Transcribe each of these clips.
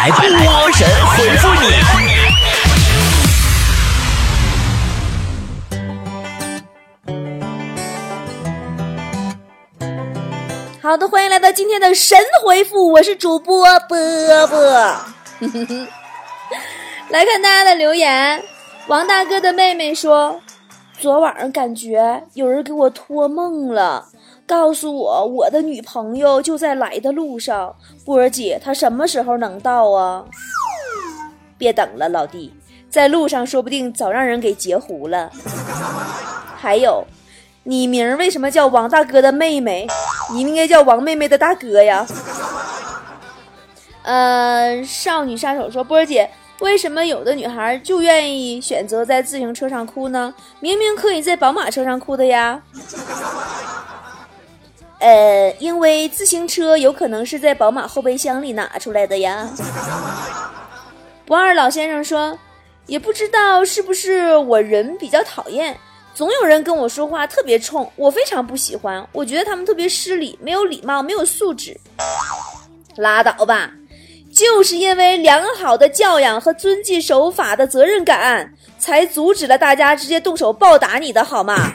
来，波神回复你。好的，欢迎来到今天的神回复，我是主播波波。来看大家的留言，王大哥的妹妹说，昨晚上感觉有人给我托梦了，告诉我我的女朋友就在来的路上。波儿姐，她什么时候能到啊？别等了，老弟，在路上说不定早让人给截胡了。还有。你名儿为什么叫王大哥的妹妹？你应该叫王妹妹的大哥呀。呃，少女杀手说：“波儿姐，为什么有的女孩就愿意选择在自行车上哭呢？明明可以在宝马车上哭的呀。”呃，因为自行车有可能是在宝马后备箱里拿出来的呀。不二老先生说：“也不知道是不是我人比较讨厌。”总有人跟我说话特别冲，我非常不喜欢。我觉得他们特别失礼，没有礼貌，没有素质。拉倒吧，就是因为良好的教养和遵纪守法的责任感，才阻止了大家直接动手暴打你的好吗？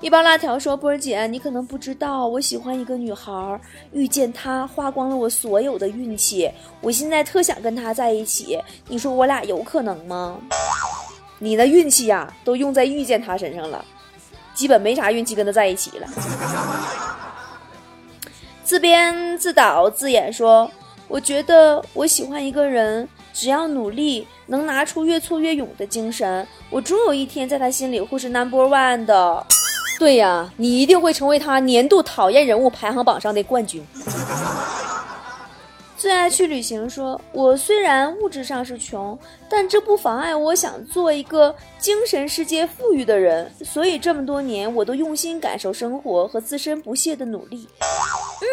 一包辣条说：“波儿姐，你可能不知道，我喜欢一个女孩，遇见她花光了我所有的运气，我现在特想跟她在一起。你说我俩有可能吗？”你的运气呀，都用在遇见她身上了，基本没啥运气跟她在一起了。自编自导自演说：“我觉得我喜欢一个人，只要努力，能拿出越挫越勇的精神，我终有一天在他心里会是 number one 的。”对呀，你一定会成为他年度讨厌人物排行榜上的冠军。最爱去旅行，说我虽然物质上是穷，但这不妨碍我想做一个精神世界富裕的人。所以这么多年，我都用心感受生活和自身不懈的努力。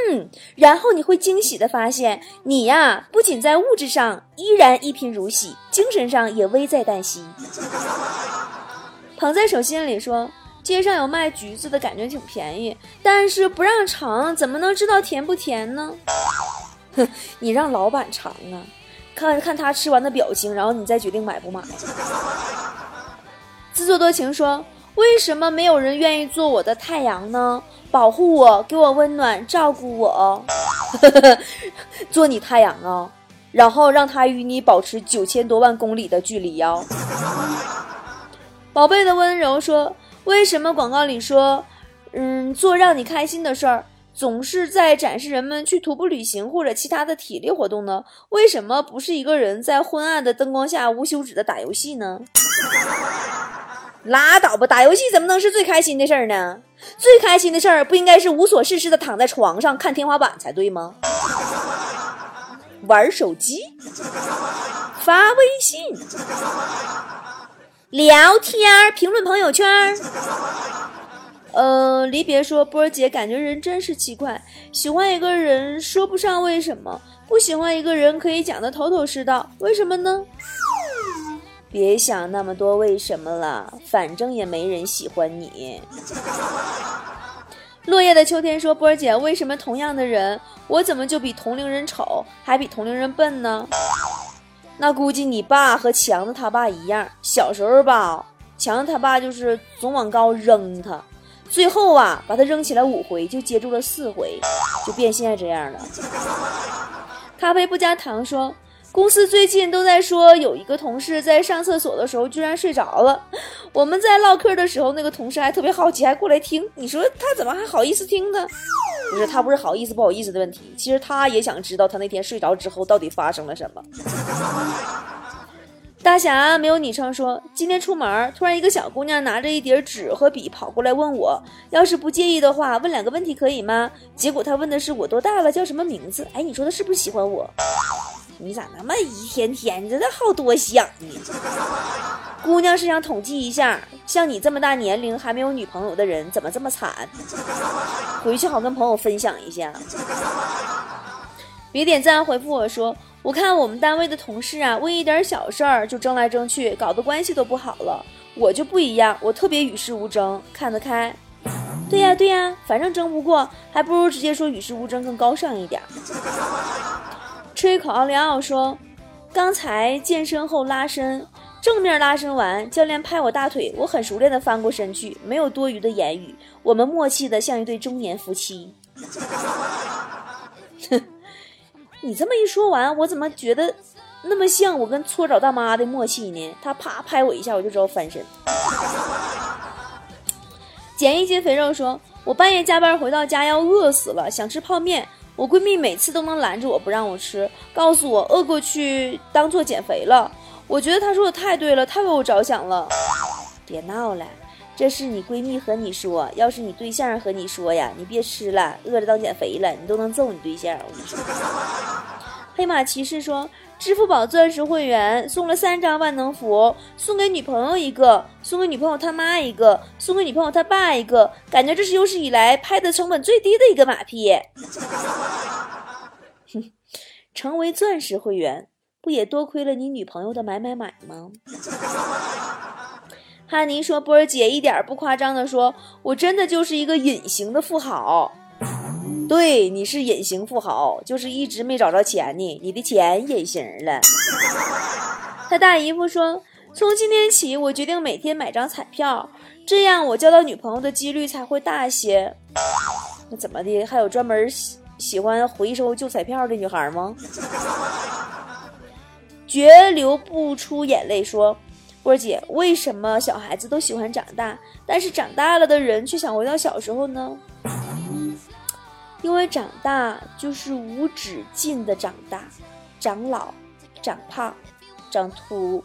嗯，然后你会惊喜的发现，你呀，不仅在物质上依然一贫如洗，精神上也危在旦夕。捧在手心里说，街上有卖橘子的，感觉挺便宜，但是不让尝，怎么能知道甜不甜呢？哼，你让老板尝啊，看看他吃完的表情，然后你再决定买不买。自作多情说：“为什么没有人愿意做我的太阳呢？保护我，给我温暖，照顾我。做你太阳啊，然后让他与你保持九千多万公里的距离呀。”宝贝的温柔说：“为什么广告里说，嗯，做让你开心的事儿？”总是在展示人们去徒步旅行或者其他的体力活动呢？为什么不是一个人在昏暗的灯光下无休止的打游戏呢？拉倒吧，打游戏怎么能是最开心的事儿呢？最开心的事儿不应该是无所事事的躺在床上看天花板才对吗？玩手机、发微信、聊天、评论朋友圈。呃，离别说波儿姐感觉人真是奇怪，喜欢一个人说不上为什么，不喜欢一个人可以讲得头头是道，为什么呢？别想那么多为什么了，反正也没人喜欢你。落叶的秋天说波儿姐，为什么同样的人，我怎么就比同龄人丑，还比同龄人笨呢？那估计你爸和强子他爸一样，小时候吧，强子他爸就是总往高扔他。最后啊，把他扔起来五回，就接住了四回，就变现在这样了。咖啡不加糖说，公司最近都在说有一个同事在上厕所的时候居然睡着了。我们在唠嗑的时候，那个同事还特别好奇，还过来听。你说他怎么还好意思听呢？不是他不是好意思不好意思的问题，其实他也想知道他那天睡着之后到底发生了什么。大侠没有昵称说，今天出门，突然一个小姑娘拿着一叠纸和笔跑过来问我，要是不介意的话，问两个问题可以吗？结果她问的是我多大了，叫什么名字？哎，你说她是不是喜欢我？你咋那么一天天的好多想呢？姑娘是想统计一下，像你这么大年龄还没有女朋友的人怎么这么惨？回去好跟朋友分享一下。别点赞，回复我说。我看我们单位的同事啊，为一点小事儿就争来争去，搞得关系都不好了。我就不一样，我特别与世无争，看得开。对呀对呀，反正争不过，还不如直接说与世无争更高尚一点。一口奥利奥说：“刚才健身后拉伸，正面拉伸完，教练拍我大腿，我很熟练的翻过身去，没有多余的言语，我们默契的像一对中年夫妻。”哼，你这么一说完，我怎么觉得那么像我跟搓澡大妈的默契呢？他啪拍我一下，我就知道翻身。减一斤肥肉说：“我半夜加班回到家要饿死了，想吃泡面。我闺蜜每次都能拦着我不让我吃，告诉我饿过去当做减肥了。我觉得她说的太对了，太为我着想了。别闹了，这是你闺蜜和你说，要是你对象和你说呀，你别吃了，饿着当减肥了，你都能揍你对象。我跟你说。黑马骑士说。”支付宝钻石会员送了三张万能符，送给女朋友一个，送给女朋友他妈一个，送给女朋友他爸一个，感觉这是有史以来拍的成本最低的一个马屁。成为钻石会员不也多亏了你女朋友的买买买吗？哈尼说：“波儿姐一点不夸张的说，我真的就是一个隐形的富豪。”对，你是隐形富豪，就是一直没找着钱呢。你的钱隐形了。他大姨夫说：“从今天起，我决定每天买张彩票，这样我交到女朋友的几率才会大些。”那怎么的？还有专门喜喜欢回收旧彩票的女孩吗？绝流不出眼泪说：“波姐，为什么小孩子都喜欢长大，但是长大了的人却想回到小时候呢？”因为长大就是无止境的长大，长老，长胖，长秃，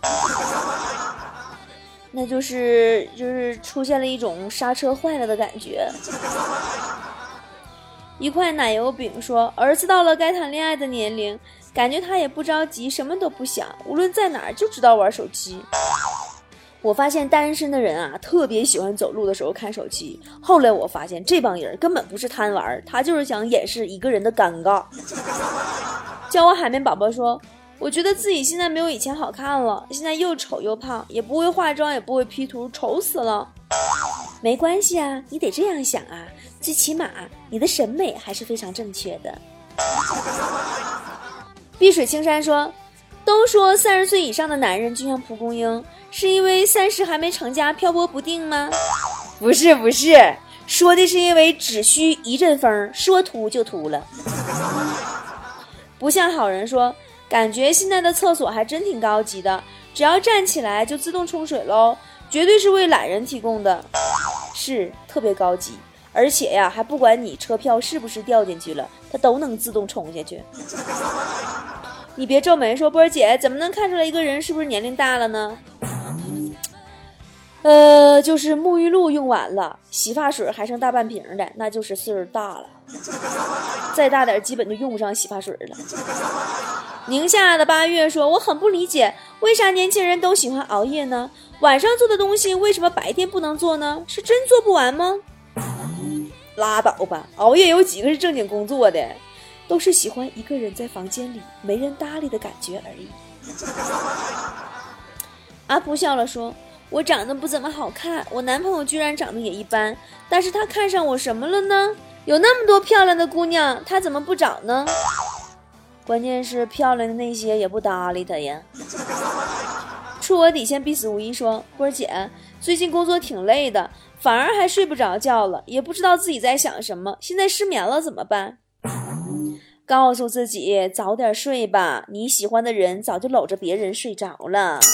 那就是就是出现了一种刹车坏了的感觉。一块奶油饼说：“儿子到了该谈恋爱的年龄，感觉他也不着急，什么都不想，无论在哪儿就知道玩手机。”我发现单身的人啊，特别喜欢走路的时候看手机。后来我发现这帮人根本不是贪玩，他就是想掩饰一个人的尴尬。叫我海绵宝宝说，我觉得自己现在没有以前好看了，现在又丑又胖，也不会化妆，也不会 P 图，丑死了。没关系啊，你得这样想啊，最起码你的审美还是非常正确的。碧水青山说。都说三十岁以上的男人就像蒲公英，是因为三十还没成家，漂泊不定吗？不是，不是，说的是因为只需一阵风，说秃就秃了。不像好人说，感觉现在的厕所还真挺高级的，只要站起来就自动冲水喽，绝对是为懒人提供的，是特别高级，而且呀，还不管你车票是不是掉进去了，它都能自动冲下去。你别皱眉说，波儿姐怎么能看出来一个人是不是年龄大了呢？呃，就是沐浴露用完了，洗发水还剩大半瓶的，那就是岁数大了。再大点，基本就用不上洗发水了。宁夏的八月说，我很不理解，为啥年轻人都喜欢熬夜呢？晚上做的东西为什么白天不能做呢？是真做不完吗？拉倒吧，熬夜有几个是正经工作的？都是喜欢一个人在房间里没人搭理的感觉而已。阿普笑了说：“我长得不怎么好看，我男朋友居然长得也一般，但是他看上我什么了呢？有那么多漂亮的姑娘，他怎么不找呢？关键是漂亮的那些也不搭理他呀。”触我底线必死无疑说：“波儿姐，最近工作挺累的，反而还睡不着觉了，也不知道自己在想什么，现在失眠了怎么办？” 告诉自己早点睡吧，你喜欢的人早就搂着别人睡着了。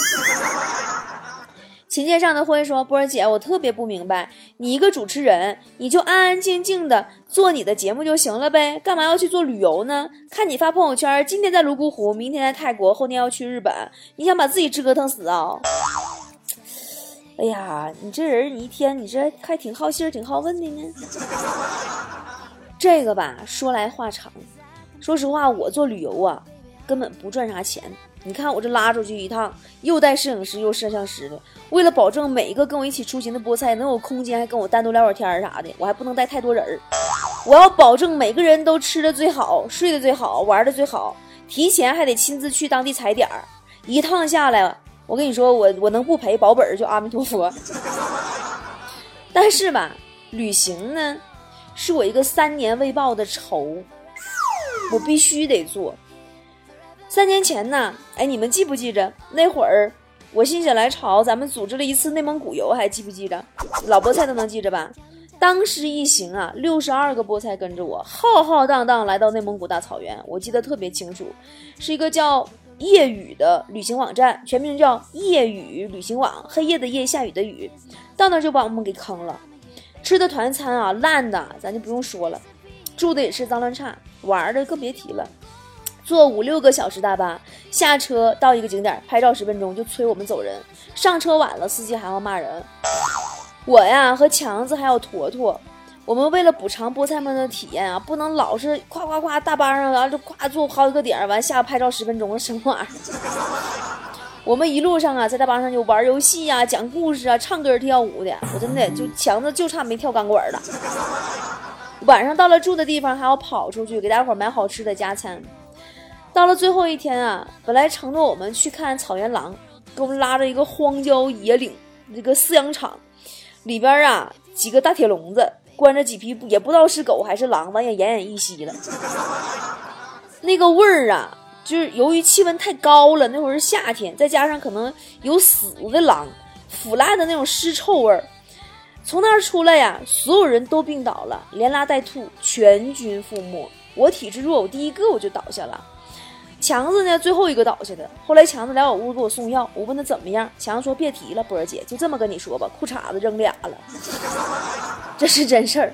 琴键上的灰说：“波儿姐，我特别不明白，你一个主持人，你就安安静静的做你的节目就行了呗，干嘛要去做旅游呢？看你发朋友圈，今天在泸沽湖，明天在泰国，后天要去日本，你想把自己折腾死啊？哎呀，你这人，你一天你这还挺好信儿，挺好问的呢。这个吧，说来话长。”说实话，我做旅游啊，根本不赚啥钱。你看我这拉出去一趟，又带摄影师又摄像师的，为了保证每一个跟我一起出行的菠菜能有空间，还跟我单独聊会天啥的，我还不能带太多人儿。我要保证每个人都吃的最好，睡得最好，玩的最好，提前还得亲自去当地踩点儿。一趟下来，我跟你说，我我能不赔保本就阿弥陀佛。但是吧，旅行呢，是我一个三年未报的仇。我必须得做，三年前呢，哎，你们记不记着那会儿我心血来潮，咱们组织了一次内蒙古游，还记不记着？老菠菜都能记着吧？当时一行啊，六十二个菠菜跟着我，浩浩荡荡来到内蒙古大草原，我记得特别清楚，是一个叫夜雨的旅行网站，全名叫夜雨旅行网，黑夜的夜，下雨的雨。到那就把我们给坑了，吃的团餐啊，烂的，咱就不用说了，住的也是脏乱差，玩的更别提了。坐五六个小时大巴，下车到一个景点拍照十分钟就催我们走人，上车晚了，司机还要骂人。我呀和强子还有坨坨，我们为了补偿菠菜们的体验啊，不能老是夸夸夸大巴上啊就夸坐好几个点，完下拍照十分钟什么玩意儿？我们一路上啊在大巴上就玩游戏啊、讲故事啊、唱歌跳舞的，我真的就强子就差没跳钢管了。晚上到了住的地方，还要跑出去给大伙买好吃的加餐。到了最后一天啊，本来承诺我们去看草原狼，给我们拉着一个荒郊野岭，这个饲养场里边啊，几个大铁笼子关着几匹，也不知道是狗还是狼，吧也奄奄一息了。那个味儿啊，就是由于气温太高了，那会儿是夏天，再加上可能有死的狼，腐烂的那种尸臭味儿，从那儿出来呀，所有人都病倒了，连拉带吐，全军覆没。我体质弱，我第一个我就倒下了。强子呢，最后一个倒下的。后来强子来我屋给我送药，我问他怎么样，强子说别提了，波儿姐，就这么跟你说吧，裤衩子扔俩了，这是真事儿。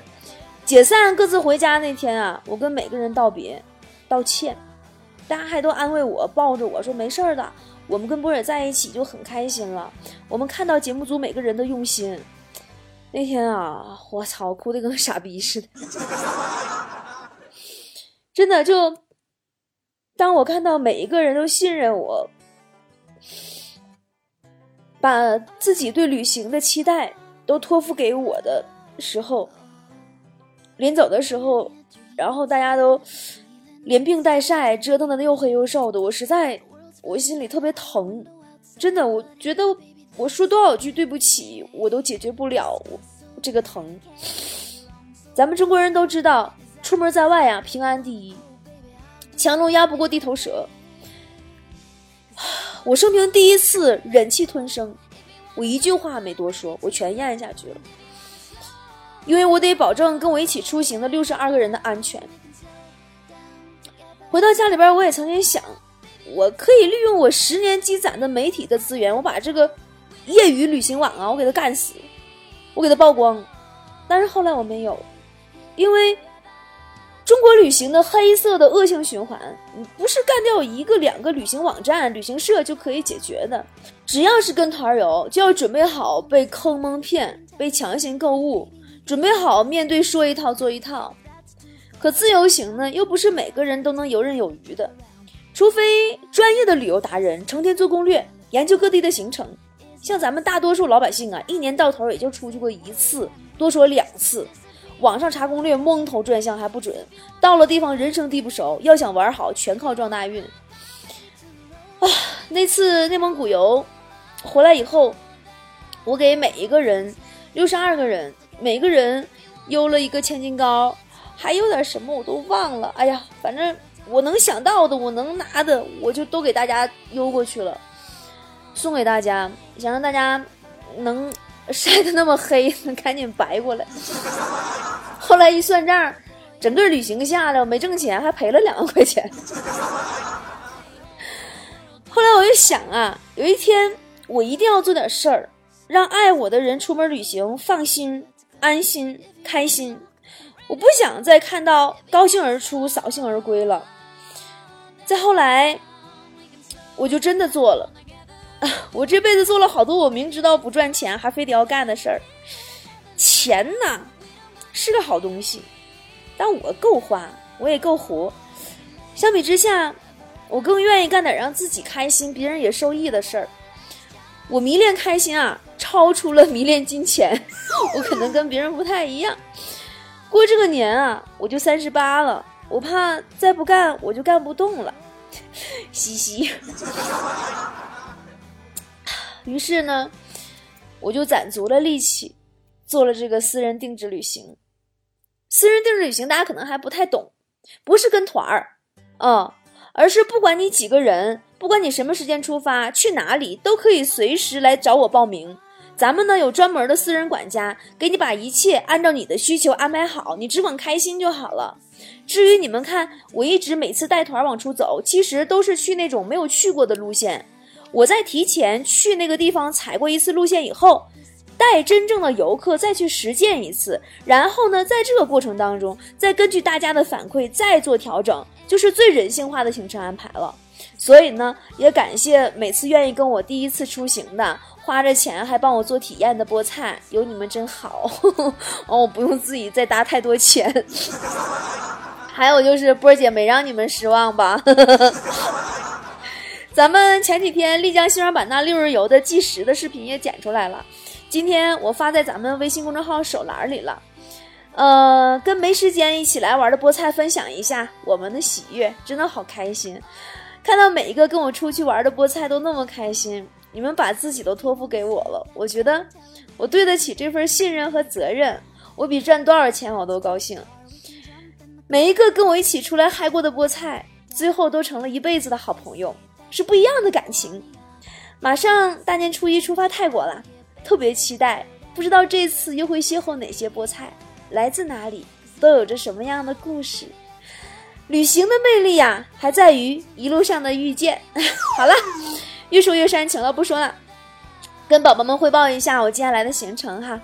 解散各自回家那天啊，我跟每个人道别，道歉，大家还都安慰我，抱着我说没事儿的，我们跟波儿在一起就很开心了。我们看到节目组每个人的用心，那天啊，我操，哭的跟个傻逼似的，真的就。当我看到每一个人都信任我，把自己对旅行的期待都托付给我的时候，临走的时候，然后大家都连病带晒，折腾的又黑又瘦的，我实在我心里特别疼，真的，我觉得我说多少句对不起，我都解决不了这个疼。咱们中国人都知道，出门在外呀，平安第一。强龙压不过地头蛇，我生平第一次忍气吞声，我一句话没多说，我全咽下去了，因为我得保证跟我一起出行的六十二个人的安全。回到家里边，我也曾经想，我可以利用我十年积攒的媒体的资源，我把这个业余旅行网啊，我给它干死，我给它曝光。但是后来我没有，因为。中国旅行的黑色的恶性循环，不是干掉一个两个旅行网站、旅行社就可以解决的。只要是跟团游，就要准备好被坑蒙骗、被强行购物，准备好面对说一套做一套。可自由行呢，又不是每个人都能游刃有余的，除非专业的旅游达人成天做攻略、研究各地的行程。像咱们大多数老百姓啊，一年到头也就出去过一次，多说两次。网上查攻略，蒙头转向还不准，到了地方人生地不熟，要想玩好，全靠撞大运。啊，那次内蒙古游回来以后，我给每一个人，六十二个人，每个人邮了一个千金糕，还有点什么我都忘了。哎呀，反正我能想到的，我能拿的，我就都给大家邮过去了，送给大家，想让大家能。晒得那么黑，赶紧白过来。后来一算账，整个旅行下来我没挣钱，还赔了两万块钱。后来我就想啊，有一天我一定要做点事儿，让爱我的人出门旅行放心、安心、开心。我不想再看到高兴而出、扫兴而归了。再后来，我就真的做了。我这辈子做了好多我明知道不赚钱还非得要干的事儿，钱呐是个好东西，但我够花，我也够活。相比之下，我更愿意干点让自己开心、别人也受益的事儿。我迷恋开心啊，超出了迷恋金钱。我可能跟别人不太一样。过这个年啊，我就三十八了，我怕再不干我就干不动了。嘻嘻。于是呢，我就攒足了力气，做了这个私人定制旅行。私人定制旅行大家可能还不太懂，不是跟团儿，啊，而是不管你几个人，不管你什么时间出发，去哪里，都可以随时来找我报名。咱们呢有专门的私人管家，给你把一切按照你的需求安排好，你只管开心就好了。至于你们看，我一直每次带团往出走，其实都是去那种没有去过的路线。我在提前去那个地方踩过一次路线以后，带真正的游客再去实践一次，然后呢，在这个过程当中，再根据大家的反馈再做调整，就是最人性化的行程安排了。所以呢，也感谢每次愿意跟我第一次出行的。花着钱还帮我做体验的菠菜，有你们真好 哦！我不用自己再搭太多钱。还有就是波儿姐没让你们失望吧？咱们前几天丽江西双版纳六日游的计时的视频也剪出来了，今天我发在咱们微信公众号手栏里了。呃，跟没时间一起来玩的菠菜分享一下我们的喜悦，真的好开心！看到每一个跟我出去玩的菠菜都那么开心。你们把自己都托付给我了，我觉得我对得起这份信任和责任，我比赚多少钱我都高兴。每一个跟我一起出来嗨过的菠菜，最后都成了一辈子的好朋友，是不一样的感情。马上大年初一出发泰国了，特别期待，不知道这次又会邂逅哪些菠菜，来自哪里，都有着什么样的故事。旅行的魅力呀，还在于一路上的遇见。好了。越说越煽情了，不说了，跟宝宝们汇报一下我接下来的行程哈。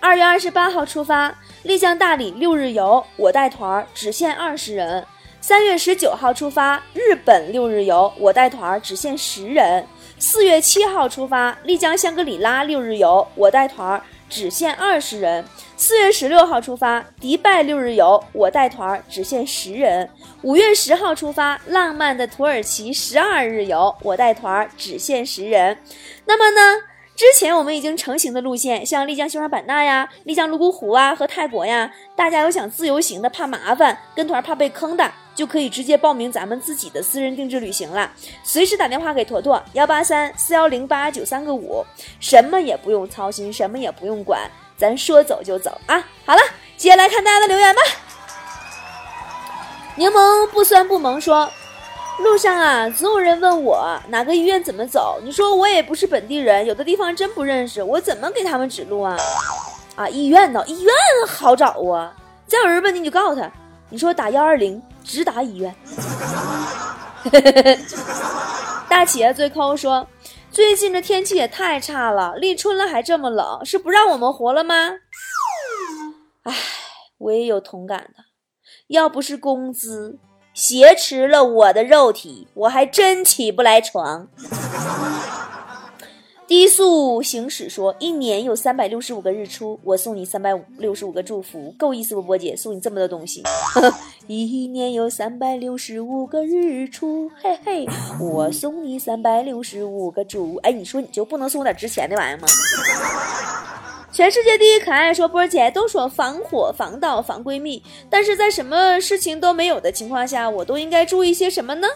二月二十八号出发，丽江大理六日游，我带团，只限二十人。三月十九号出发，日本六日游，我带团，只限十人。四月七号出发，丽江香格里拉六日游，我带团，只限二十人。四月十六号出发，迪拜六日游，我带团，只限十人。五月十号出发，浪漫的土耳其十二日游，我带团，只限十人。那么呢，之前我们已经成型的路线，像丽江西双版纳呀、丽江泸沽湖啊和泰国呀，大家有想自由行的怕麻烦，跟团怕被坑的，就可以直接报名咱们自己的私人定制旅行了。随时打电话给坨坨幺八三四幺零八九三个五，什么也不用操心，什么也不用管。咱说走就走啊！好了，接下来看大家的留言吧。柠檬不酸不萌说，路上啊，总有人问我哪个医院怎么走。你说我也不是本地人，有的地方真不认识，我怎么给他们指路啊？啊，医院呢？医院好找啊！再有人问你，你就告诉他，你说打幺二零，直达医院。大企业最抠说。最近这天气也太差了，立春了还这么冷，是不让我们活了吗？唉，我也有同感的，要不是工资挟持了我的肉体，我还真起不来床。低速行驶说：“一年有三百六十五个日出，我送你三百六十五个祝福，够意思不？波姐送你这么多东西。一年有三百六十五个日出，嘿嘿，我送你三百六十五个祝。哎，你说你就不能送点值钱的玩意吗？全世界第一可爱说波姐都说防火防盗防闺蜜，但是在什么事情都没有的情况下，我都应该注意些什么呢？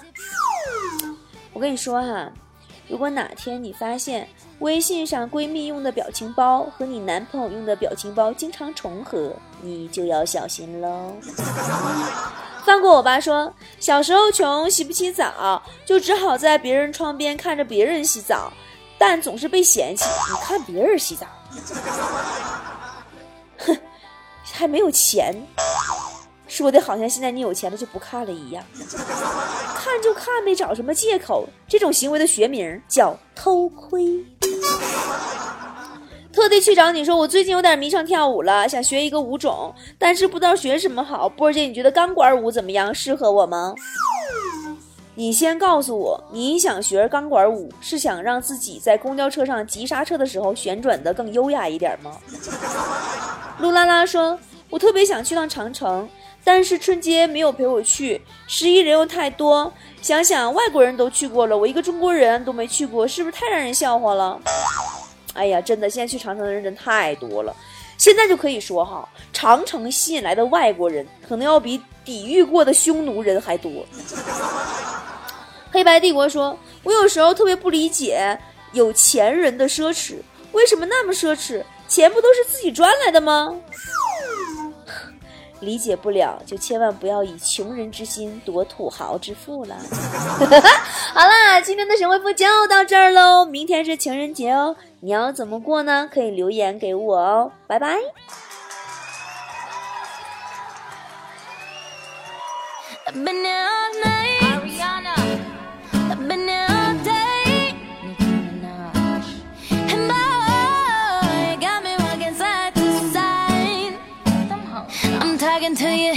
我跟你说哈，如果哪天你发现。微信上闺蜜用的表情包和你男朋友用的表情包经常重合，你就要小心喽。放过我吧，说小时候穷，洗不起澡，就只好在别人窗边看着别人洗澡，但总是被嫌弃。你看别人洗澡，哼，还没有钱。说的好像现在你有钱了就不看了一样，看就看呗，找什么借口？这种行为的学名叫偷窥。特地去找你说，我最近有点迷上跳舞了，想学一个舞种，但是不知道学什么好。波儿姐，你觉得钢管舞怎么样？适合我吗？你先告诉我，你想学钢管舞是想让自己在公交车上急刹车的时候旋转的更优雅一点吗？露拉拉说，我特别想去趟长城。但是春节没有陪我去，十一人又太多，想想外国人都去过了，我一个中国人都没去过，是不是太让人笑话了？哎呀，真的，现在去长城的人真太多了，现在就可以说哈，长城吸引来的外国人可能要比抵御过的匈奴人还多。黑白帝国说，我有时候特别不理解有钱人的奢侈，为什么那么奢侈？钱不都是自己赚来的吗？理解不了，就千万不要以穷人之心夺土豪之腹了。好啦，今天的神回复就到这儿喽。明天是情人节哦，你要怎么过呢？可以留言给我哦。拜拜。until you.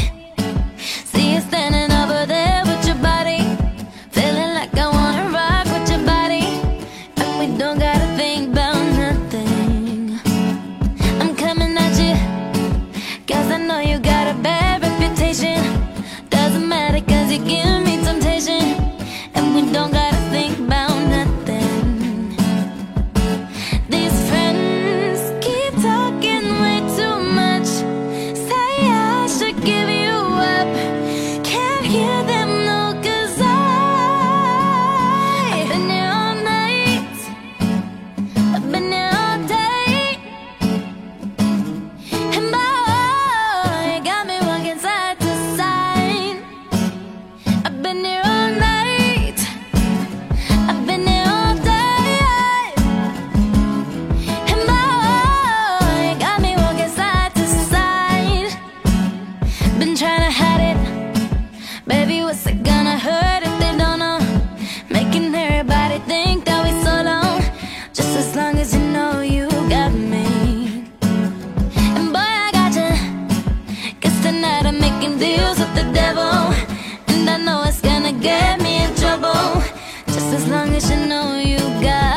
As long as you know you got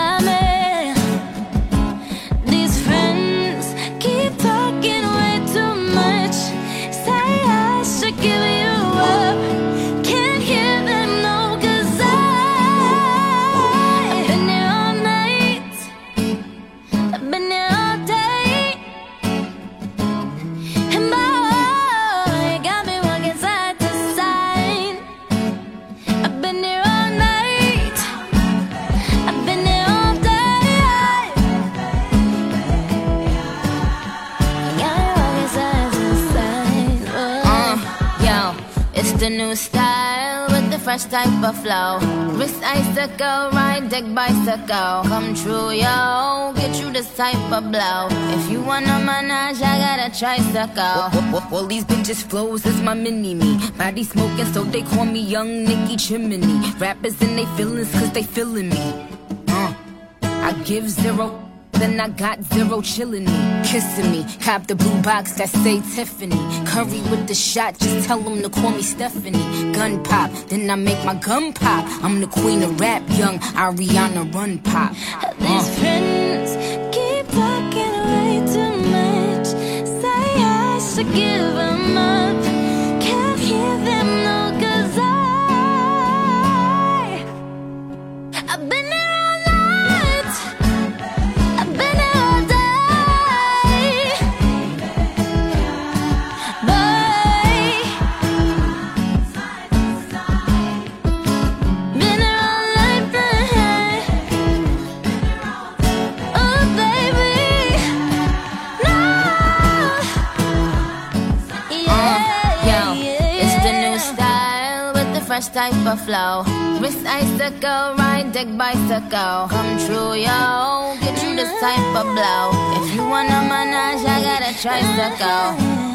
fresh type of flow. Wrist icicle, ride deck bicycle. Come true, yo. Get you this type of blow. If you wanna manage, I got a tricycle. All these bitches flows is my mini me. Body smoking, so they call me Young Nicky Chimney. Rappers and they feelings, cause they feeling me. Uh, I give zero. Then I got zero chillin' me, kissing me. Cop the blue box that say Tiffany. Curry with the shot, just tell them to call me Stephanie. Gun pop, then I make my gun pop. I'm the queen of rap, young Ariana Run Pop. These Uh. friends keep talking way too much. Say I should give them up. Can't hear them no, cause I, I've been fresh type flow. Wrist icicle, ride deck bicycle. Come true, yo. Get you this type of blow. If you wanna manage, I got a tricycle.